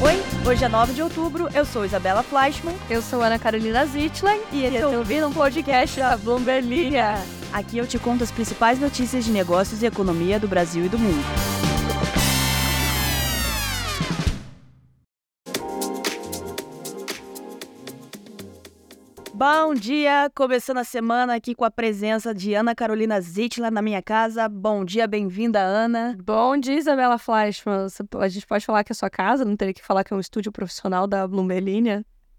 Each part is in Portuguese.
Oi, hoje é 9 de outubro, eu sou Isabela Fleischmann Eu sou Ana Carolina Zitlan e esse é o ouvindo um podcast da Bloomberg. Aqui eu te conto as principais notícias de negócios e economia do Brasil e do mundo. Bom dia! Começando a semana aqui com a presença de Ana Carolina Zitla na minha casa. Bom dia, bem-vinda, Ana. Bom dia, Isabela Fleischmann. A gente pode falar que é sua casa, não teria que falar que é um estúdio profissional da.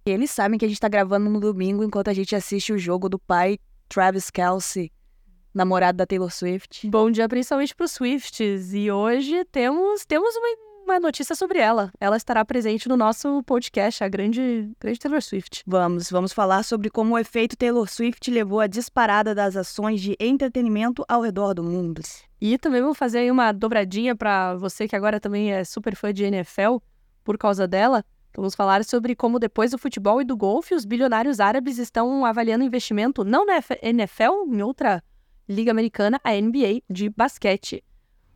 E eles sabem que a gente tá gravando no domingo enquanto a gente assiste o jogo do pai Travis Kelsey, namorado da Taylor Swift. Bom dia principalmente para os Swifts. E hoje temos, temos uma uma notícia sobre ela. Ela estará presente no nosso podcast, a grande, grande Taylor Swift. Vamos, vamos falar sobre como o efeito Taylor Swift levou à disparada das ações de entretenimento ao redor do mundo. E também vou fazer aí uma dobradinha para você que agora também é super fã de NFL por causa dela. Vamos falar sobre como depois do futebol e do golfe, os bilionários árabes estão avaliando investimento não na NFL, em outra liga americana, a NBA de basquete.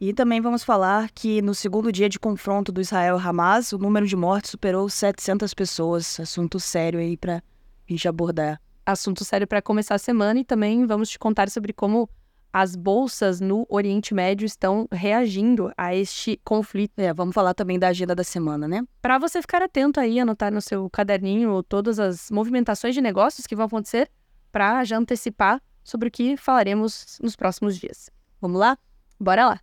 E também vamos falar que no segundo dia de confronto do Israel e Hamas, o número de mortes superou 700 pessoas. Assunto sério aí para a gente abordar. Assunto sério para começar a semana e também vamos te contar sobre como as bolsas no Oriente Médio estão reagindo a este conflito. É, vamos falar também da agenda da semana, né? Para você ficar atento aí, anotar no seu caderninho todas as movimentações de negócios que vão acontecer para já antecipar sobre o que falaremos nos próximos dias. Vamos lá? Bora lá!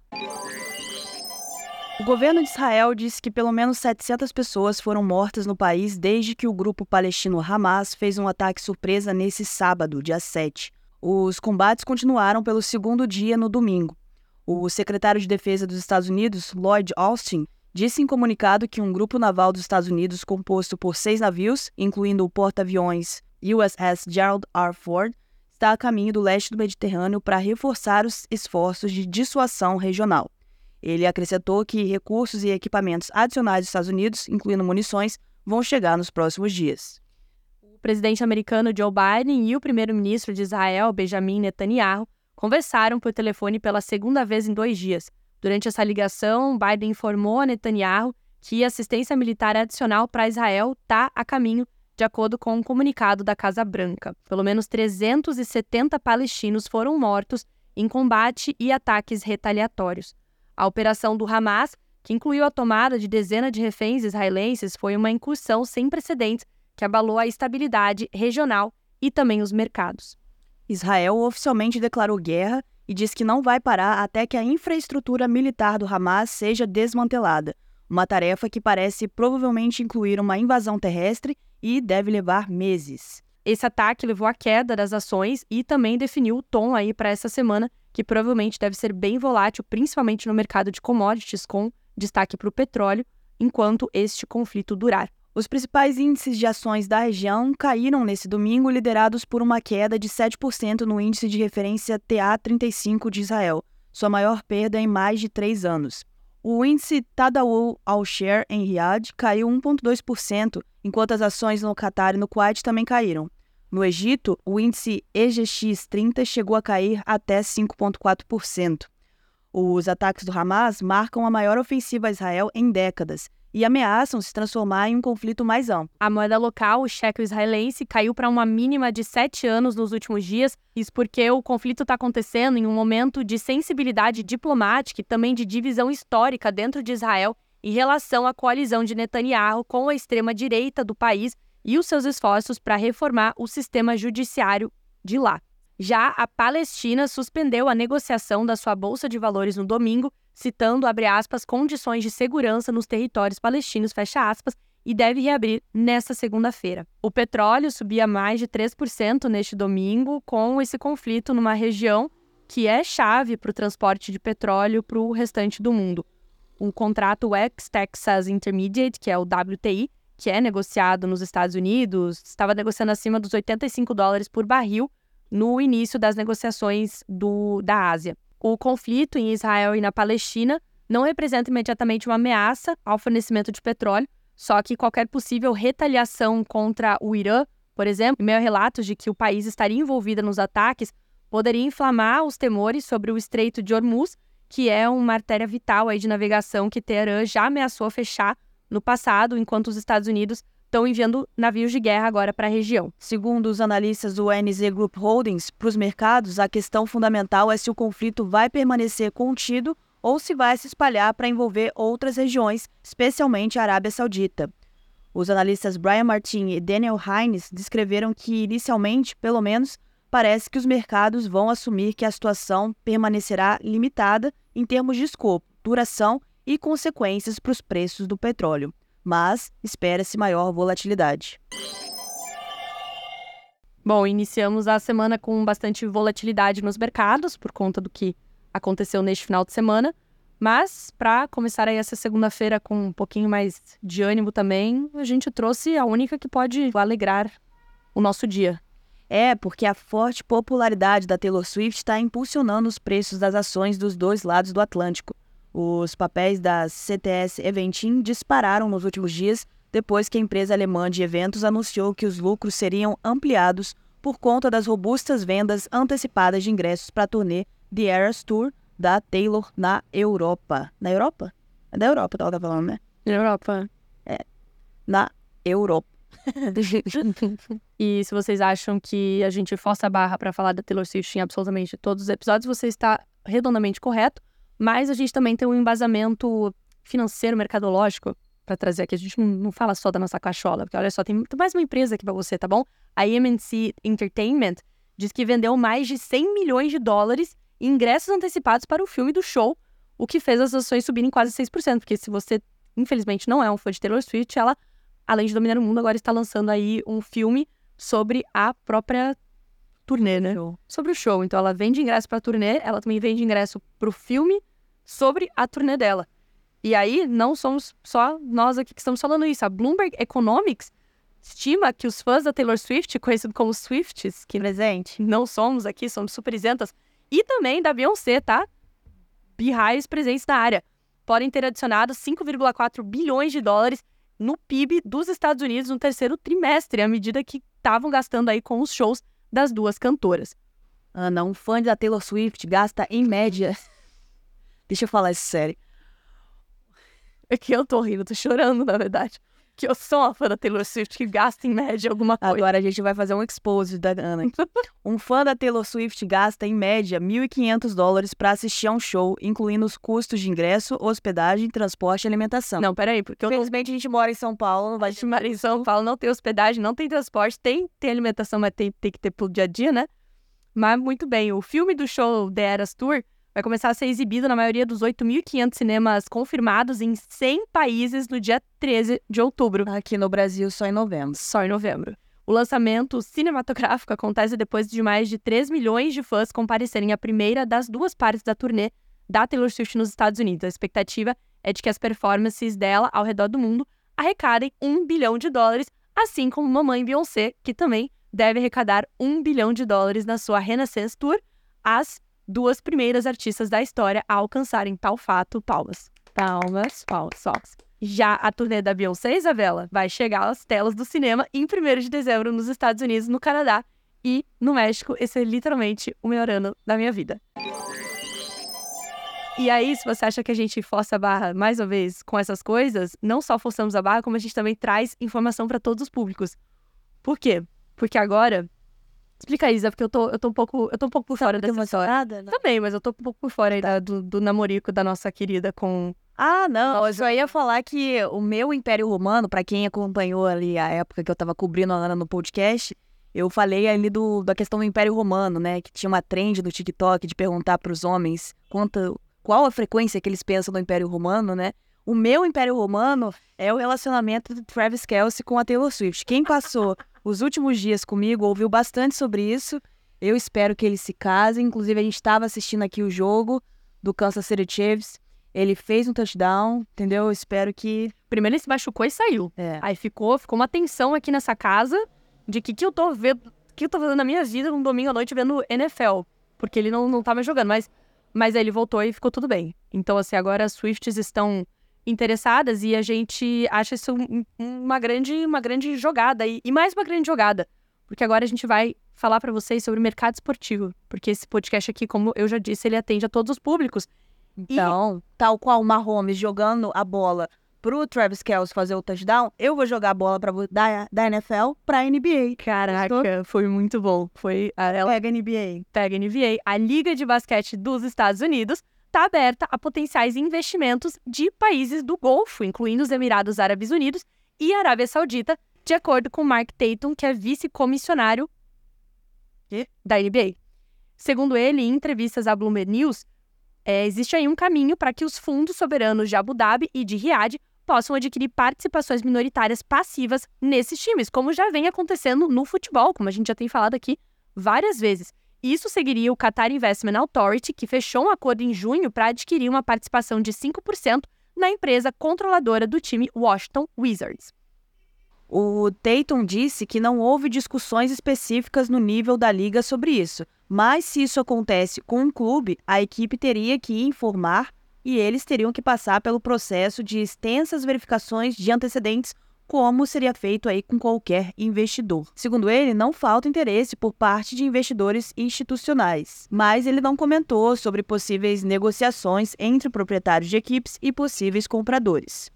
O governo de Israel disse que pelo menos 700 pessoas foram mortas no país desde que o grupo palestino Hamas fez um ataque surpresa nesse sábado, dia 7. Os combates continuaram pelo segundo dia no domingo. O secretário de Defesa dos Estados Unidos, Lloyd Austin, disse em comunicado que um grupo naval dos Estados Unidos composto por seis navios, incluindo o porta-aviões USS Gerald R. Ford, está a caminho do leste do Mediterrâneo para reforçar os esforços de dissuasão regional. Ele acrescentou que recursos e equipamentos adicionais dos Estados Unidos, incluindo munições, vão chegar nos próximos dias. O presidente americano Joe Biden e o primeiro-ministro de Israel, Benjamin Netanyahu, conversaram por telefone pela segunda vez em dois dias. Durante essa ligação, Biden informou a Netanyahu que assistência militar adicional para Israel está a caminho, de acordo com um comunicado da Casa Branca. Pelo menos 370 palestinos foram mortos em combate e ataques retaliatórios. A operação do Hamas, que incluiu a tomada de dezenas de reféns israelenses, foi uma incursão sem precedentes que abalou a estabilidade regional e também os mercados. Israel oficialmente declarou guerra e diz que não vai parar até que a infraestrutura militar do Hamas seja desmantelada, uma tarefa que parece provavelmente incluir uma invasão terrestre e deve levar meses. Esse ataque levou à queda das ações e também definiu o tom aí para essa semana, que provavelmente deve ser bem volátil, principalmente no mercado de commodities, com destaque para o petróleo, enquanto este conflito durar. Os principais índices de ações da região caíram nesse domingo, liderados por uma queda de 7% no índice de referência TA35 de Israel, sua maior perda em mais de três anos. O índice Tadawul Al-Share em Riyadh caiu 1,2%, enquanto as ações no Qatar e no Kuwait também caíram. No Egito, o índice EGX30 chegou a cair até 5,4%. Os ataques do Hamas marcam a maior ofensiva a Israel em décadas e ameaçam se transformar em um conflito mais amplo. A moeda local, o cheque israelense, caiu para uma mínima de sete anos nos últimos dias. Isso porque o conflito está acontecendo em um momento de sensibilidade diplomática e também de divisão histórica dentro de Israel em relação à coalizão de Netanyahu com a extrema-direita do país e os seus esforços para reformar o sistema judiciário de lá. Já a Palestina suspendeu a negociação da sua bolsa de valores no domingo, citando, abre aspas, condições de segurança nos territórios palestinos, fecha aspas, e deve reabrir nesta segunda-feira. O petróleo subia mais de 3% neste domingo, com esse conflito numa região que é chave para o transporte de petróleo para o restante do mundo. O contrato West Texas Intermediate, que é o WTI, que é negociado nos Estados Unidos, estava negociando acima dos 85 dólares por barril no início das negociações do, da Ásia. O conflito em Israel e na Palestina não representa imediatamente uma ameaça ao fornecimento de petróleo, só que qualquer possível retaliação contra o Irã, por exemplo, em meio relatos de que o país estaria envolvido nos ataques, poderia inflamar os temores sobre o Estreito de Hormuz, que é uma artéria vital aí de navegação que Teherã já ameaçou fechar no passado, enquanto os Estados Unidos estão enviando navios de guerra agora para a região. Segundo os analistas do NZ Group Holdings, para os mercados, a questão fundamental é se o conflito vai permanecer contido ou se vai se espalhar para envolver outras regiões, especialmente a Arábia Saudita. Os analistas Brian Martin e Daniel Hines descreveram que, inicialmente, pelo menos, parece que os mercados vão assumir que a situação permanecerá limitada em termos de escopo, duração e consequências para os preços do petróleo mas espera-se maior volatilidade. Bom, iniciamos a semana com bastante volatilidade nos mercados por conta do que aconteceu neste final de semana, mas para começar aí essa segunda-feira com um pouquinho mais de ânimo também, a gente trouxe a única que pode alegrar o nosso dia. É, porque a forte popularidade da Taylor Swift está impulsionando os preços das ações dos dois lados do Atlântico. Os papéis da CTS Eventim dispararam nos últimos dias depois que a empresa alemã de eventos anunciou que os lucros seriam ampliados por conta das robustas vendas antecipadas de ingressos para a turnê The Eras Tour da Taylor na Europa. Na Europa? É da Europa, ela tá falando, né? Na Europa. É. Na Europa. e se vocês acham que a gente força a barra para falar da Taylor Swift em absolutamente todos os episódios, você está redondamente correto. Mas a gente também tem um embasamento financeiro, mercadológico, para trazer aqui. A gente não, não, fala só da nossa cachola, porque olha só, tem mais uma empresa aqui para você, tá bom? A MNC Entertainment diz que vendeu mais de 100 milhões de dólares em ingressos antecipados para o filme do show, o que fez as ações subirem quase 6%, porque se você, infelizmente, não é um fã de Taylor Swift, ela, além de dominar o mundo, agora está lançando aí um filme sobre a própria turnê, né? Show. Sobre o show. Então ela vende ingresso pra turnê, ela também vende ingresso pro filme sobre a turnê dela. E aí, não somos só nós aqui que estamos falando isso. A Bloomberg Economics estima que os fãs da Taylor Swift, conhecido como Swifts, que presente, não somos aqui, somos super isentas, e também da Beyoncé, tá? Beehives presentes na área, podem ter adicionado 5,4 bilhões de dólares no PIB dos Estados Unidos no terceiro trimestre, à medida que estavam gastando aí com os shows das duas cantoras. Ana, um fã da Taylor Swift gasta em média. Deixa eu falar isso sério. É que eu tô rindo, tô chorando, na verdade que eu sou uma fã da Taylor Swift que gasta em média alguma coisa. Agora a gente vai fazer um expose da Ana. um fã da Taylor Swift gasta em média 1.500 dólares para assistir a um show, incluindo os custos de ingresso, hospedagem, transporte e alimentação. Não, peraí, porque eu Infelizmente a gente mora em São Paulo, não vai... A gente mora em São Paulo, não tem hospedagem, não tem transporte, tem, tem alimentação, mas tem, tem que ter pro dia a dia, né? Mas muito bem, o filme do show The Eras Tour vai começar a ser exibido na maioria dos 8.500 cinemas confirmados em 100 países no dia 13 de outubro. Aqui no Brasil, só em novembro. Só em novembro. O lançamento cinematográfico acontece depois de mais de 3 milhões de fãs comparecerem à primeira das duas partes da turnê da Taylor Swift nos Estados Unidos. A expectativa é de que as performances dela ao redor do mundo arrecadem um bilhão de dólares, assim como Mamãe Beyoncé, que também deve arrecadar um bilhão de dólares na sua Renaissance Tour. As duas primeiras artistas da história a alcançarem tal fato. Palmas. Palmas, palmas, palmas. Já a turnê da Beyoncé, Isabela, vai chegar às telas do cinema em 1 de dezembro nos Estados Unidos, no Canadá e no México. Esse é literalmente o melhor ano da minha vida. E aí, se você acha que a gente força a barra mais uma vez com essas coisas, não só forçamos a barra, como a gente também traz informação para todos os públicos. Por quê? Porque agora Explica, Isa, porque eu tô, eu tô um pouco, eu tô um pouco por fora dessa história. Né? Também, mas eu tô um pouco por fora aí da, do, do namorico da nossa querida com ah, não, eu só ia falar que o meu Império Romano, para quem acompanhou ali a época que eu tava cobrindo a Ana no podcast, eu falei ali do, da questão do Império Romano, né? Que tinha uma trend no TikTok de perguntar para os homens quanto, qual a frequência que eles pensam no Império Romano, né? O meu Império Romano é o relacionamento do Travis Kelsey com a Taylor Swift. Quem passou os últimos dias comigo, ouviu bastante sobre isso. Eu espero que eles se casem. Inclusive, a gente estava assistindo aqui o jogo do Kansas City Chiefs. Ele fez um touchdown, entendeu? Eu espero que. Primeiro ele se machucou e saiu. É. Aí ficou, ficou uma tensão aqui nessa casa de que que eu tô vendo, que eu tô fazendo na minha vida um domingo à noite vendo NFL, porque ele não, não tava jogando, mas mas aí ele voltou e ficou tudo bem. Então assim, agora as Swifts estão interessadas e a gente acha isso uma grande, uma grande jogada e, e mais uma grande jogada, porque agora a gente vai falar para vocês sobre o mercado esportivo, porque esse podcast aqui, como eu já disse, ele atende a todos os públicos. Então, e... tal qual o Mahomes jogando a bola pro Travis Kelce fazer o touchdown, eu vou jogar a bola pra, da, da NFL pra NBA. Caraca, Gostou? foi muito bom. Foi a, ela pega NBA. Pega NBA. A Liga de Basquete dos Estados Unidos está aberta a potenciais investimentos de países do Golfo, incluindo os Emirados Árabes Unidos e Arábia Saudita, de acordo com Mark Tatum, que é vice-comissionário da NBA. Segundo ele, em entrevistas à Bloomberg News, é, existe aí um caminho para que os fundos soberanos de Abu Dhabi e de Riad possam adquirir participações minoritárias passivas nesses times, como já vem acontecendo no futebol, como a gente já tem falado aqui várias vezes. Isso seguiria o Qatar Investment Authority, que fechou um acordo em junho para adquirir uma participação de 5% na empresa controladora do time Washington Wizards. O Tatum disse que não houve discussões específicas no nível da liga sobre isso, mas se isso acontece com um clube, a equipe teria que informar e eles teriam que passar pelo processo de extensas verificações de antecedentes, como seria feito aí com qualquer investidor. Segundo ele, não falta interesse por parte de investidores institucionais, mas ele não comentou sobre possíveis negociações entre proprietários de equipes e possíveis compradores.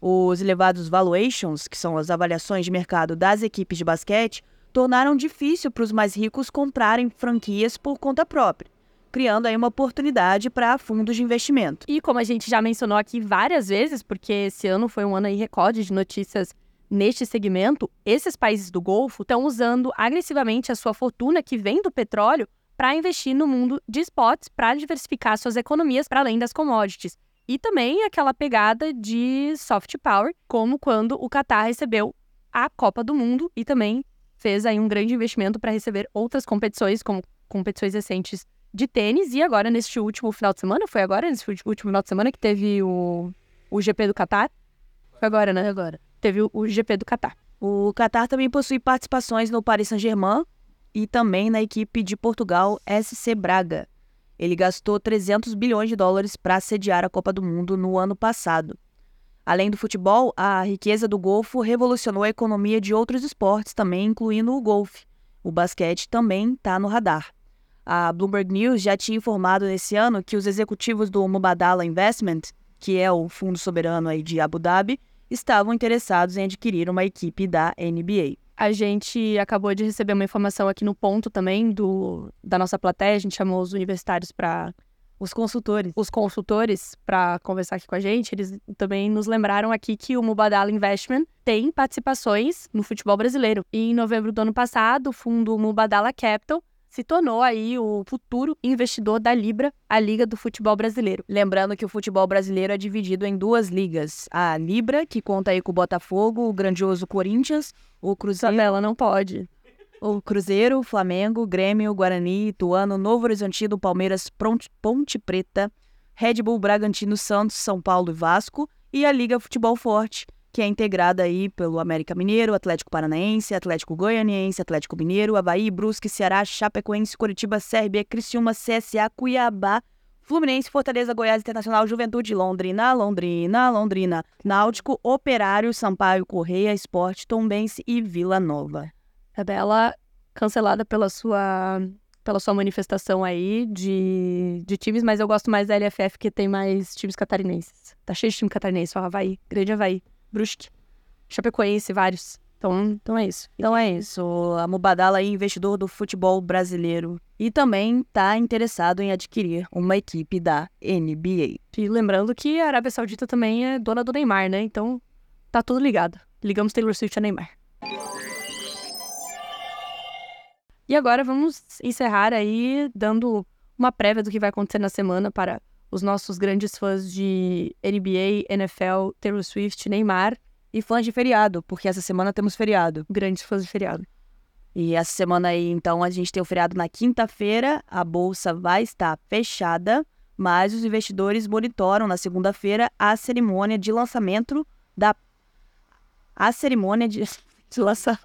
Os elevados valuations, que são as avaliações de mercado das equipes de basquete, tornaram difícil para os mais ricos comprarem franquias por conta própria, criando aí uma oportunidade para fundos de investimento. E como a gente já mencionou aqui várias vezes, porque esse ano foi um ano aí recorde de notícias neste segmento, esses países do Golfo estão usando agressivamente a sua fortuna que vem do petróleo para investir no mundo de spots para diversificar suas economias para além das commodities. E também aquela pegada de soft power, como quando o Qatar recebeu a Copa do Mundo e também fez aí um grande investimento para receber outras competições, como competições recentes de tênis. E agora, neste último final de semana, foi agora, nesse último final de semana, que teve o, o GP do Qatar? Foi agora, né? Agora. Teve o, o GP do Qatar. O Qatar também possui participações no Paris Saint-Germain e também na equipe de Portugal SC Braga. Ele gastou 300 bilhões de dólares para sediar a Copa do Mundo no ano passado. Além do futebol, a riqueza do Golfo revolucionou a economia de outros esportes também, incluindo o golfe. O basquete também está no radar. A Bloomberg News já tinha informado nesse ano que os executivos do Mubadala Investment, que é o fundo soberano aí de Abu Dhabi, estavam interessados em adquirir uma equipe da NBA. A gente acabou de receber uma informação aqui no ponto também do, da nossa plateia. A gente chamou os universitários para. Os consultores. Os consultores para conversar aqui com a gente. Eles também nos lembraram aqui que o Mubadala Investment tem participações no futebol brasileiro. E em novembro do ano passado, o fundo Mubadala Capital se tornou aí o futuro investidor da Libra, a Liga do Futebol Brasileiro. Lembrando que o futebol brasileiro é dividido em duas ligas. A Libra, que conta aí com o Botafogo, o grandioso Corinthians, o Cruzeiro... Isabela, não pode. O Cruzeiro, Flamengo, Grêmio, Guarani, Ituano, Novo Horizontino, Palmeiras, Ponte Preta, Red Bull, Bragantino, Santos, São Paulo e Vasco, e a Liga Futebol Forte, que é integrada aí pelo América Mineiro, Atlético Paranaense, Atlético Goianiense, Atlético Mineiro, Havaí, Brusque, Ceará, Chapecoense, Curitiba, CRB, Criciúma, CSA, Cuiabá, Fluminense, Fortaleza, Goiás, Internacional, Juventude, Londrina, Londrina, Londrina, Náutico, Operário, Sampaio, Correia, Esporte, Tombense e Vila Nova. Tabela cancelada pela sua pela sua manifestação aí de, de times, mas eu gosto mais da LFF que tem mais times catarinenses. Tá cheio de time catarinense, ó, Havaí, grande Havaí. Brusque, Chapecoense, vários. Então, então é isso. Então é isso. A Mubadala é investidor do futebol brasileiro e também está interessado em adquirir uma equipe da NBA. E lembrando que a Arábia Saudita também é dona do Neymar, né? Então tá tudo ligado. Ligamos Taylor Swift a Neymar. E agora vamos encerrar aí dando uma prévia do que vai acontecer na semana para os nossos grandes fãs de NBA, NFL, Taylor Swift, Neymar. E fãs de feriado, porque essa semana temos feriado. Grandes fãs de feriado. E essa semana aí, então, a gente tem o feriado na quinta-feira, a bolsa vai estar fechada, mas os investidores monitoram na segunda-feira a cerimônia de lançamento da. A cerimônia de, de, lança...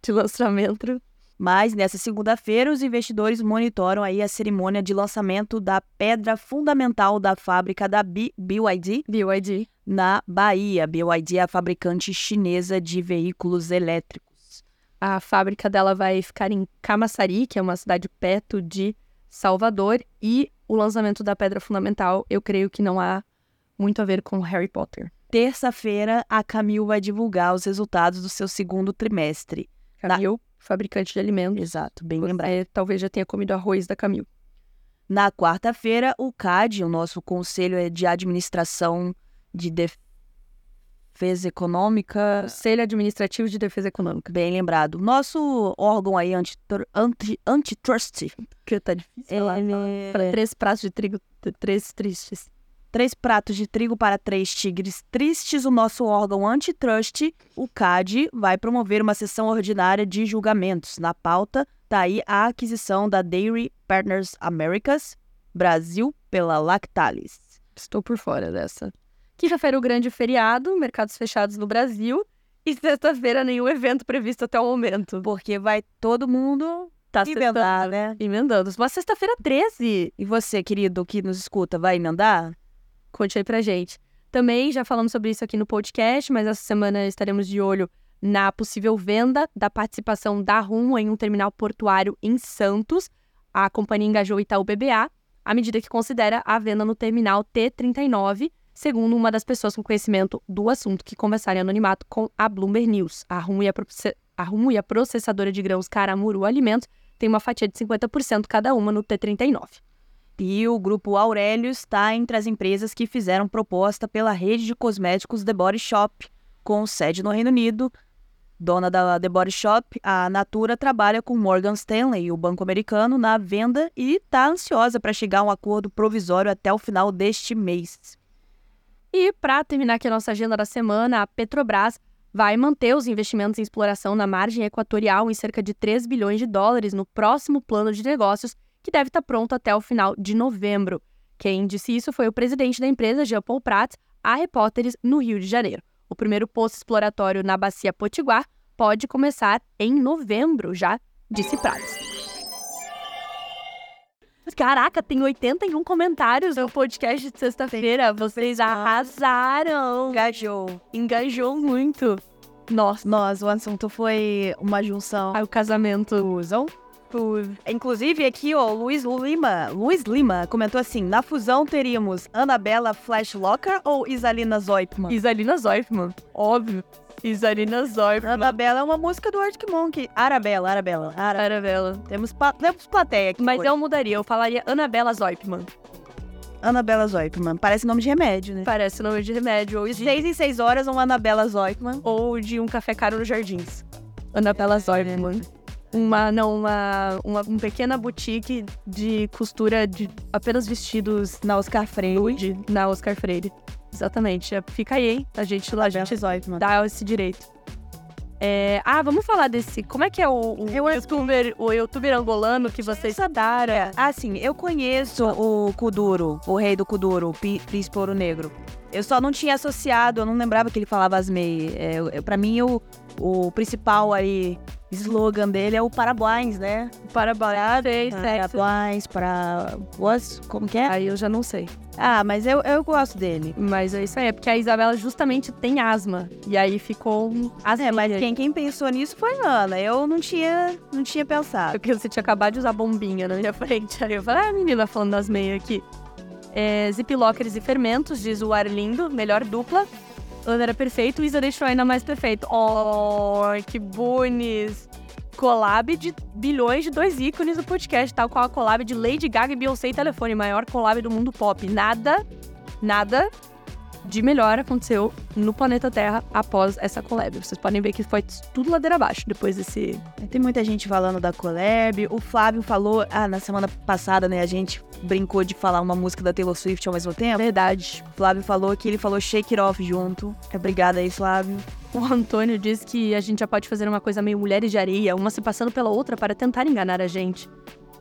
de lançamento mas nessa segunda-feira, os investidores monitoram aí a cerimônia de lançamento da pedra fundamental da fábrica da B BYD, BYD na Bahia. BYD é a fabricante chinesa de veículos elétricos. A fábrica dela vai ficar em Camaçari, que é uma cidade perto de Salvador, e o lançamento da pedra fundamental, eu creio que não há muito a ver com Harry Potter. terça-feira, a Camil vai divulgar os resultados do seu segundo trimestre. Camil, fabricante de alimentos. Exato, bem Você lembrado. talvez já tenha comido arroz da Camil. Na quarta-feira, o CAD, o nosso Conselho de Administração de Defesa Econômica, Conselho Administrativo de Defesa Econômica. bem lembrado, nosso órgão aí antitr- anti, antitrust, Que tá difícil falar. ele- Três pratos de trigo, três tristes. Três pratos de trigo para três tigres tristes, o nosso órgão antitrust, o CAD, vai promover uma sessão ordinária de julgamentos. Na pauta está aí a aquisição da Dairy Partners Americas Brasil pela Lactalis. Estou por fora dessa. Quinta-feira, o grande feriado, mercados fechados no Brasil. E sexta-feira, nenhum evento previsto até o momento. Porque vai todo mundo Tá emendar, né? Emendando. Mas sexta-feira 13. E você, querido, que nos escuta, vai emendar? Conte aí pra gente. Também já falamos sobre isso aqui no podcast, mas essa semana estaremos de olho na possível venda da participação da Rumo em um terminal portuário em Santos. A companhia engajou o Itaú BBA à medida que considera a venda no terminal T39, segundo uma das pessoas com conhecimento do assunto que conversaram em anonimato com a Bloomberg News. A Rumo e a, a Rumo e a processadora de grãos Caramuru Alimentos têm uma fatia de 50% cada uma no T39. E o grupo Aurélio está entre as empresas que fizeram proposta pela rede de cosméticos The Body Shop, com sede no Reino Unido. Dona da The Body Shop, a Natura trabalha com Morgan Stanley, o banco americano, na venda e está ansiosa para chegar a um acordo provisório até o final deste mês. E para terminar aqui a nossa agenda da semana, a Petrobras vai manter os investimentos em exploração na margem equatorial em cerca de 3 bilhões de dólares no próximo plano de negócios, que deve estar pronto até o final de novembro. Quem disse isso foi o presidente da empresa, Jean Paul Prats, a repórteres no Rio de Janeiro. O primeiro poço exploratório na bacia Potiguar pode começar em novembro, já disse Prats. Caraca, tem 81 comentários no podcast de sexta-feira. Vocês arrasaram. Engajou. Engajou muito. Nossa, Nós, o assunto foi uma junção. aí o casamento. Inclusive, aqui, ó, Luiz Lima, Luiz Lima comentou assim: na fusão teríamos Anabela Flashlocker ou Isalina Zoipman? Isalina Zoifman, óbvio. Isalina Zoifman. Anabela é uma música do Arctic Monkey. Arabella, Arabella. Ara... Arabella. Temos. Temos plateia aqui. Mas hoje. eu mudaria, eu falaria Anabela Zoipman. Anabela Zoipman. Parece nome de remédio, né? Parece nome de remédio. Ou De seis em seis horas, uma Anabela Zoipman. ou de um café caro nos jardins. Anabela Zoifman. Uma, não, uma, uma, uma pequena boutique de costura de apenas vestidos Na Oscar Freire. de, na Oscar Freire. Exatamente. É, Fica aí, hein? A gente lá, a gente Zoipman. dá esse direito. É, ah, vamos falar desse. Como é que é o, o Eu- youtuber, o youtuber angolano que vocês citaram? Ah, sim, eu conheço o Kuduro, o rei do Kuduro, o Príncipe Ouro Negro. Eu só não tinha associado, eu não lembrava que ele falava asmei. É, eu- pra mim, o, o principal aí, slogan dele é o parabéns, né? Parabéns. Parabéns para... What? Como que é? Aí eu já não sei. Ah, mas eu, eu gosto dele. Mas é isso aí, é porque a Isabela justamente tem asma. E aí ficou um asma. É, mas quem, quem pensou nisso foi a Ana. Eu não tinha, não tinha pensado. Porque você tinha acabado de usar bombinha na minha frente. Aí eu falei, ah, menina falando das meias aqui. É, Ziplockers e fermentos, diz o Arlindo, melhor dupla. Ana era perfeito, Isa deixou ainda mais perfeito. Oh, que bonis! Collab de bilhões de dois ícones do podcast, tal qual a collab de Lady Gaga e Beyoncé e Telefone, maior collab do mundo pop. Nada, nada de melhor aconteceu no planeta Terra após essa collab. Vocês podem ver que foi tudo ladeira abaixo depois desse Tem muita gente falando da collab. O Flávio falou, ah, na semana passada, né, a gente brincou de falar uma música da Taylor Swift ao mesmo tempo. verdade. O Flávio falou que ele falou Shake It Off junto. Obrigada aí, Flávio. O Antônio diz que a gente já pode fazer uma coisa meio mulheres de areia, uma se passando pela outra para tentar enganar a gente.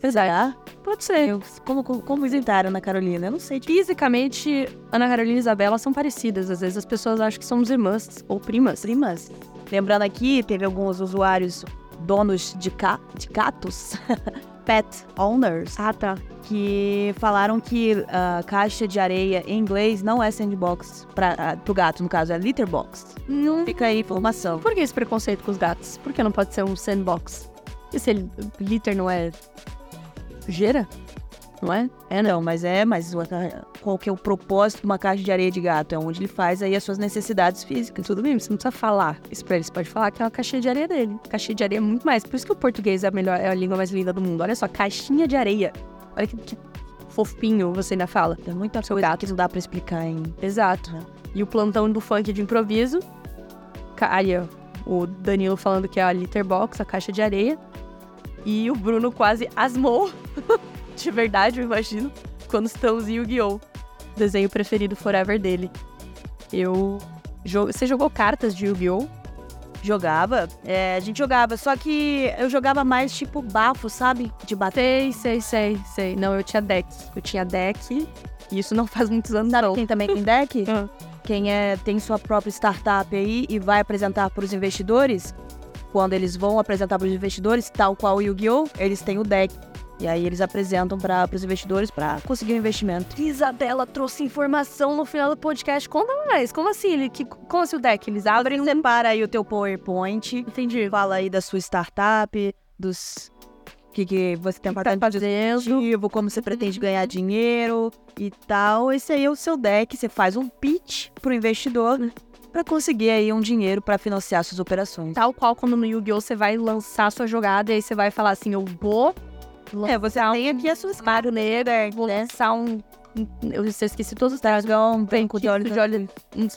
Será? Pode ser. Eu, como, como, visitaram Ana Carolina? Eu não sei. Tipo, Fisicamente, Ana Carolina e Isabela são parecidas. Às vezes as pessoas acham que somos irmãs ou primas. primas. Lembrando aqui, teve alguns usuários donos de, ca de gatos, pet owners, Ah, tá. que falaram que a caixa de areia em inglês não é sandbox para ah, pro gato, no caso é litter box. Não... Fica aí a informação. Por que esse preconceito com os gatos? Por que não pode ser um sandbox? E se ele, litter não é sujeira? não é? É, não, mas é, mas qual que é o propósito de uma caixa de areia de gato? É onde ele faz aí as suas necessidades físicas. Tudo bem, você não precisa falar isso pra ele. Você pode falar que é uma caixinha de areia dele. Caixinha de areia é muito mais. Por isso que o português é a melhor, é a língua mais linda do mundo. Olha só, caixinha de areia. Olha que, que fofinho você ainda fala. Tem muita coisa gato. que não dá pra explicar, hein? Exato. É. E o plantão do funk de improviso. Aí, o Danilo falando que é a Litterbox, a caixa de areia. E o Bruno quase asmou. de verdade, eu imagino. Quando estamos em Yu-Gi-Oh! Desenho preferido forever dele. Eu. Você jogou cartas de Yu-Gi-Oh? Jogava. É, a gente jogava. Só que eu jogava mais tipo bafo, sabe? De bater. Sei, sei, sei, sei. Não, eu tinha deck. Eu tinha deck. E isso não faz muitos anos, sabe não. quem também tem deck? Ah. Quem é, tem sua própria startup aí e vai apresentar para os investidores, quando eles vão apresentar para os investidores, tal qual o Yu-Gi-Oh!, eles têm o deck. E aí eles apresentam para os investidores para conseguir um investimento. Isabela trouxe informação no final do podcast. Conta mais. Como assim? Ele, que, como assim o deck? Eles abrem. Separa aí o teu PowerPoint. Entendi. Fala aí da sua startup, dos que, que você tem tá fazendo, como você pretende ganhar dinheiro e tal. Esse aí é o seu deck. Você faz um pitch pro investidor né, para conseguir aí um dinheiro para financiar suas operações. Tal qual quando no Yu-Gi-Oh! você vai lançar sua jogada e aí você vai falar assim, eu vou é, você tem aqui as suas Mario Negro, vou né? lançar um eu esqueci todos os dragão, com de olho, de olho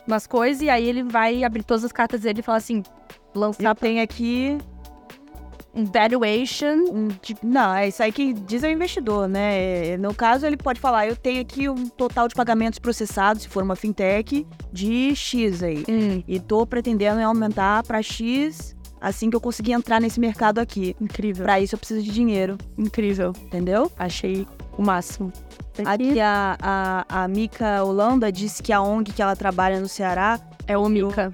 umas coisas, e aí ele vai abrir todas as cartas dele e falar assim: lançar. Tem aqui um valuation. Um, não, é isso aí que diz o investidor, né? No caso, ele pode falar: eu tenho aqui um total de pagamentos processados, se for uma fintech, de X aí. Hum. E tô pretendendo aumentar para X assim que eu conseguir entrar nesse mercado aqui. Incrível. Para isso eu preciso de dinheiro. Incrível. Entendeu? Achei o máximo. Aqui a, a, a Mica Holanda disse que a ONG que ela trabalha no Ceará é o Mica.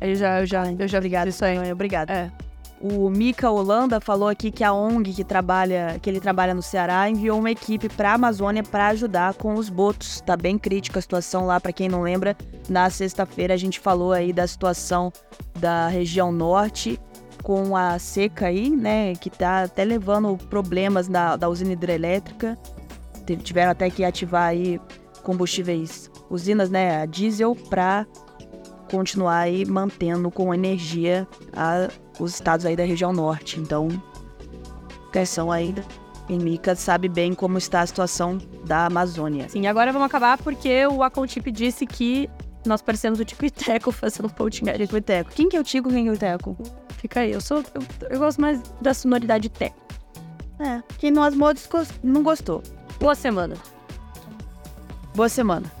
Eu já, eu já, eu já ligado isso aí. Obrigada. É. O Mika Holanda falou aqui que a ONG que trabalha, que ele trabalha no Ceará, enviou uma equipe para a Amazônia para ajudar com os botos. Tá bem crítica a situação lá, para quem não lembra. Na sexta-feira a gente falou aí da situação da região norte com a seca aí, né, que tá até levando problemas na, da usina hidrelétrica. Tiveram até que ativar aí combustíveis, usinas, né, a diesel para continuar aí mantendo com energia a os estados aí da região norte. Então, questão ainda. Em Mica sabe bem como está a situação da Amazônia. Sim, agora vamos acabar porque o Acontip disse que nós parecemos o Tico e Teco fazendo podcast. Tico e Teco. Quem que é o Tico quem que é o Teco? Fica aí, eu sou. Eu, eu gosto mais da sonoridade Teco. É. Quem não asmou não gostou. Boa semana. Boa semana.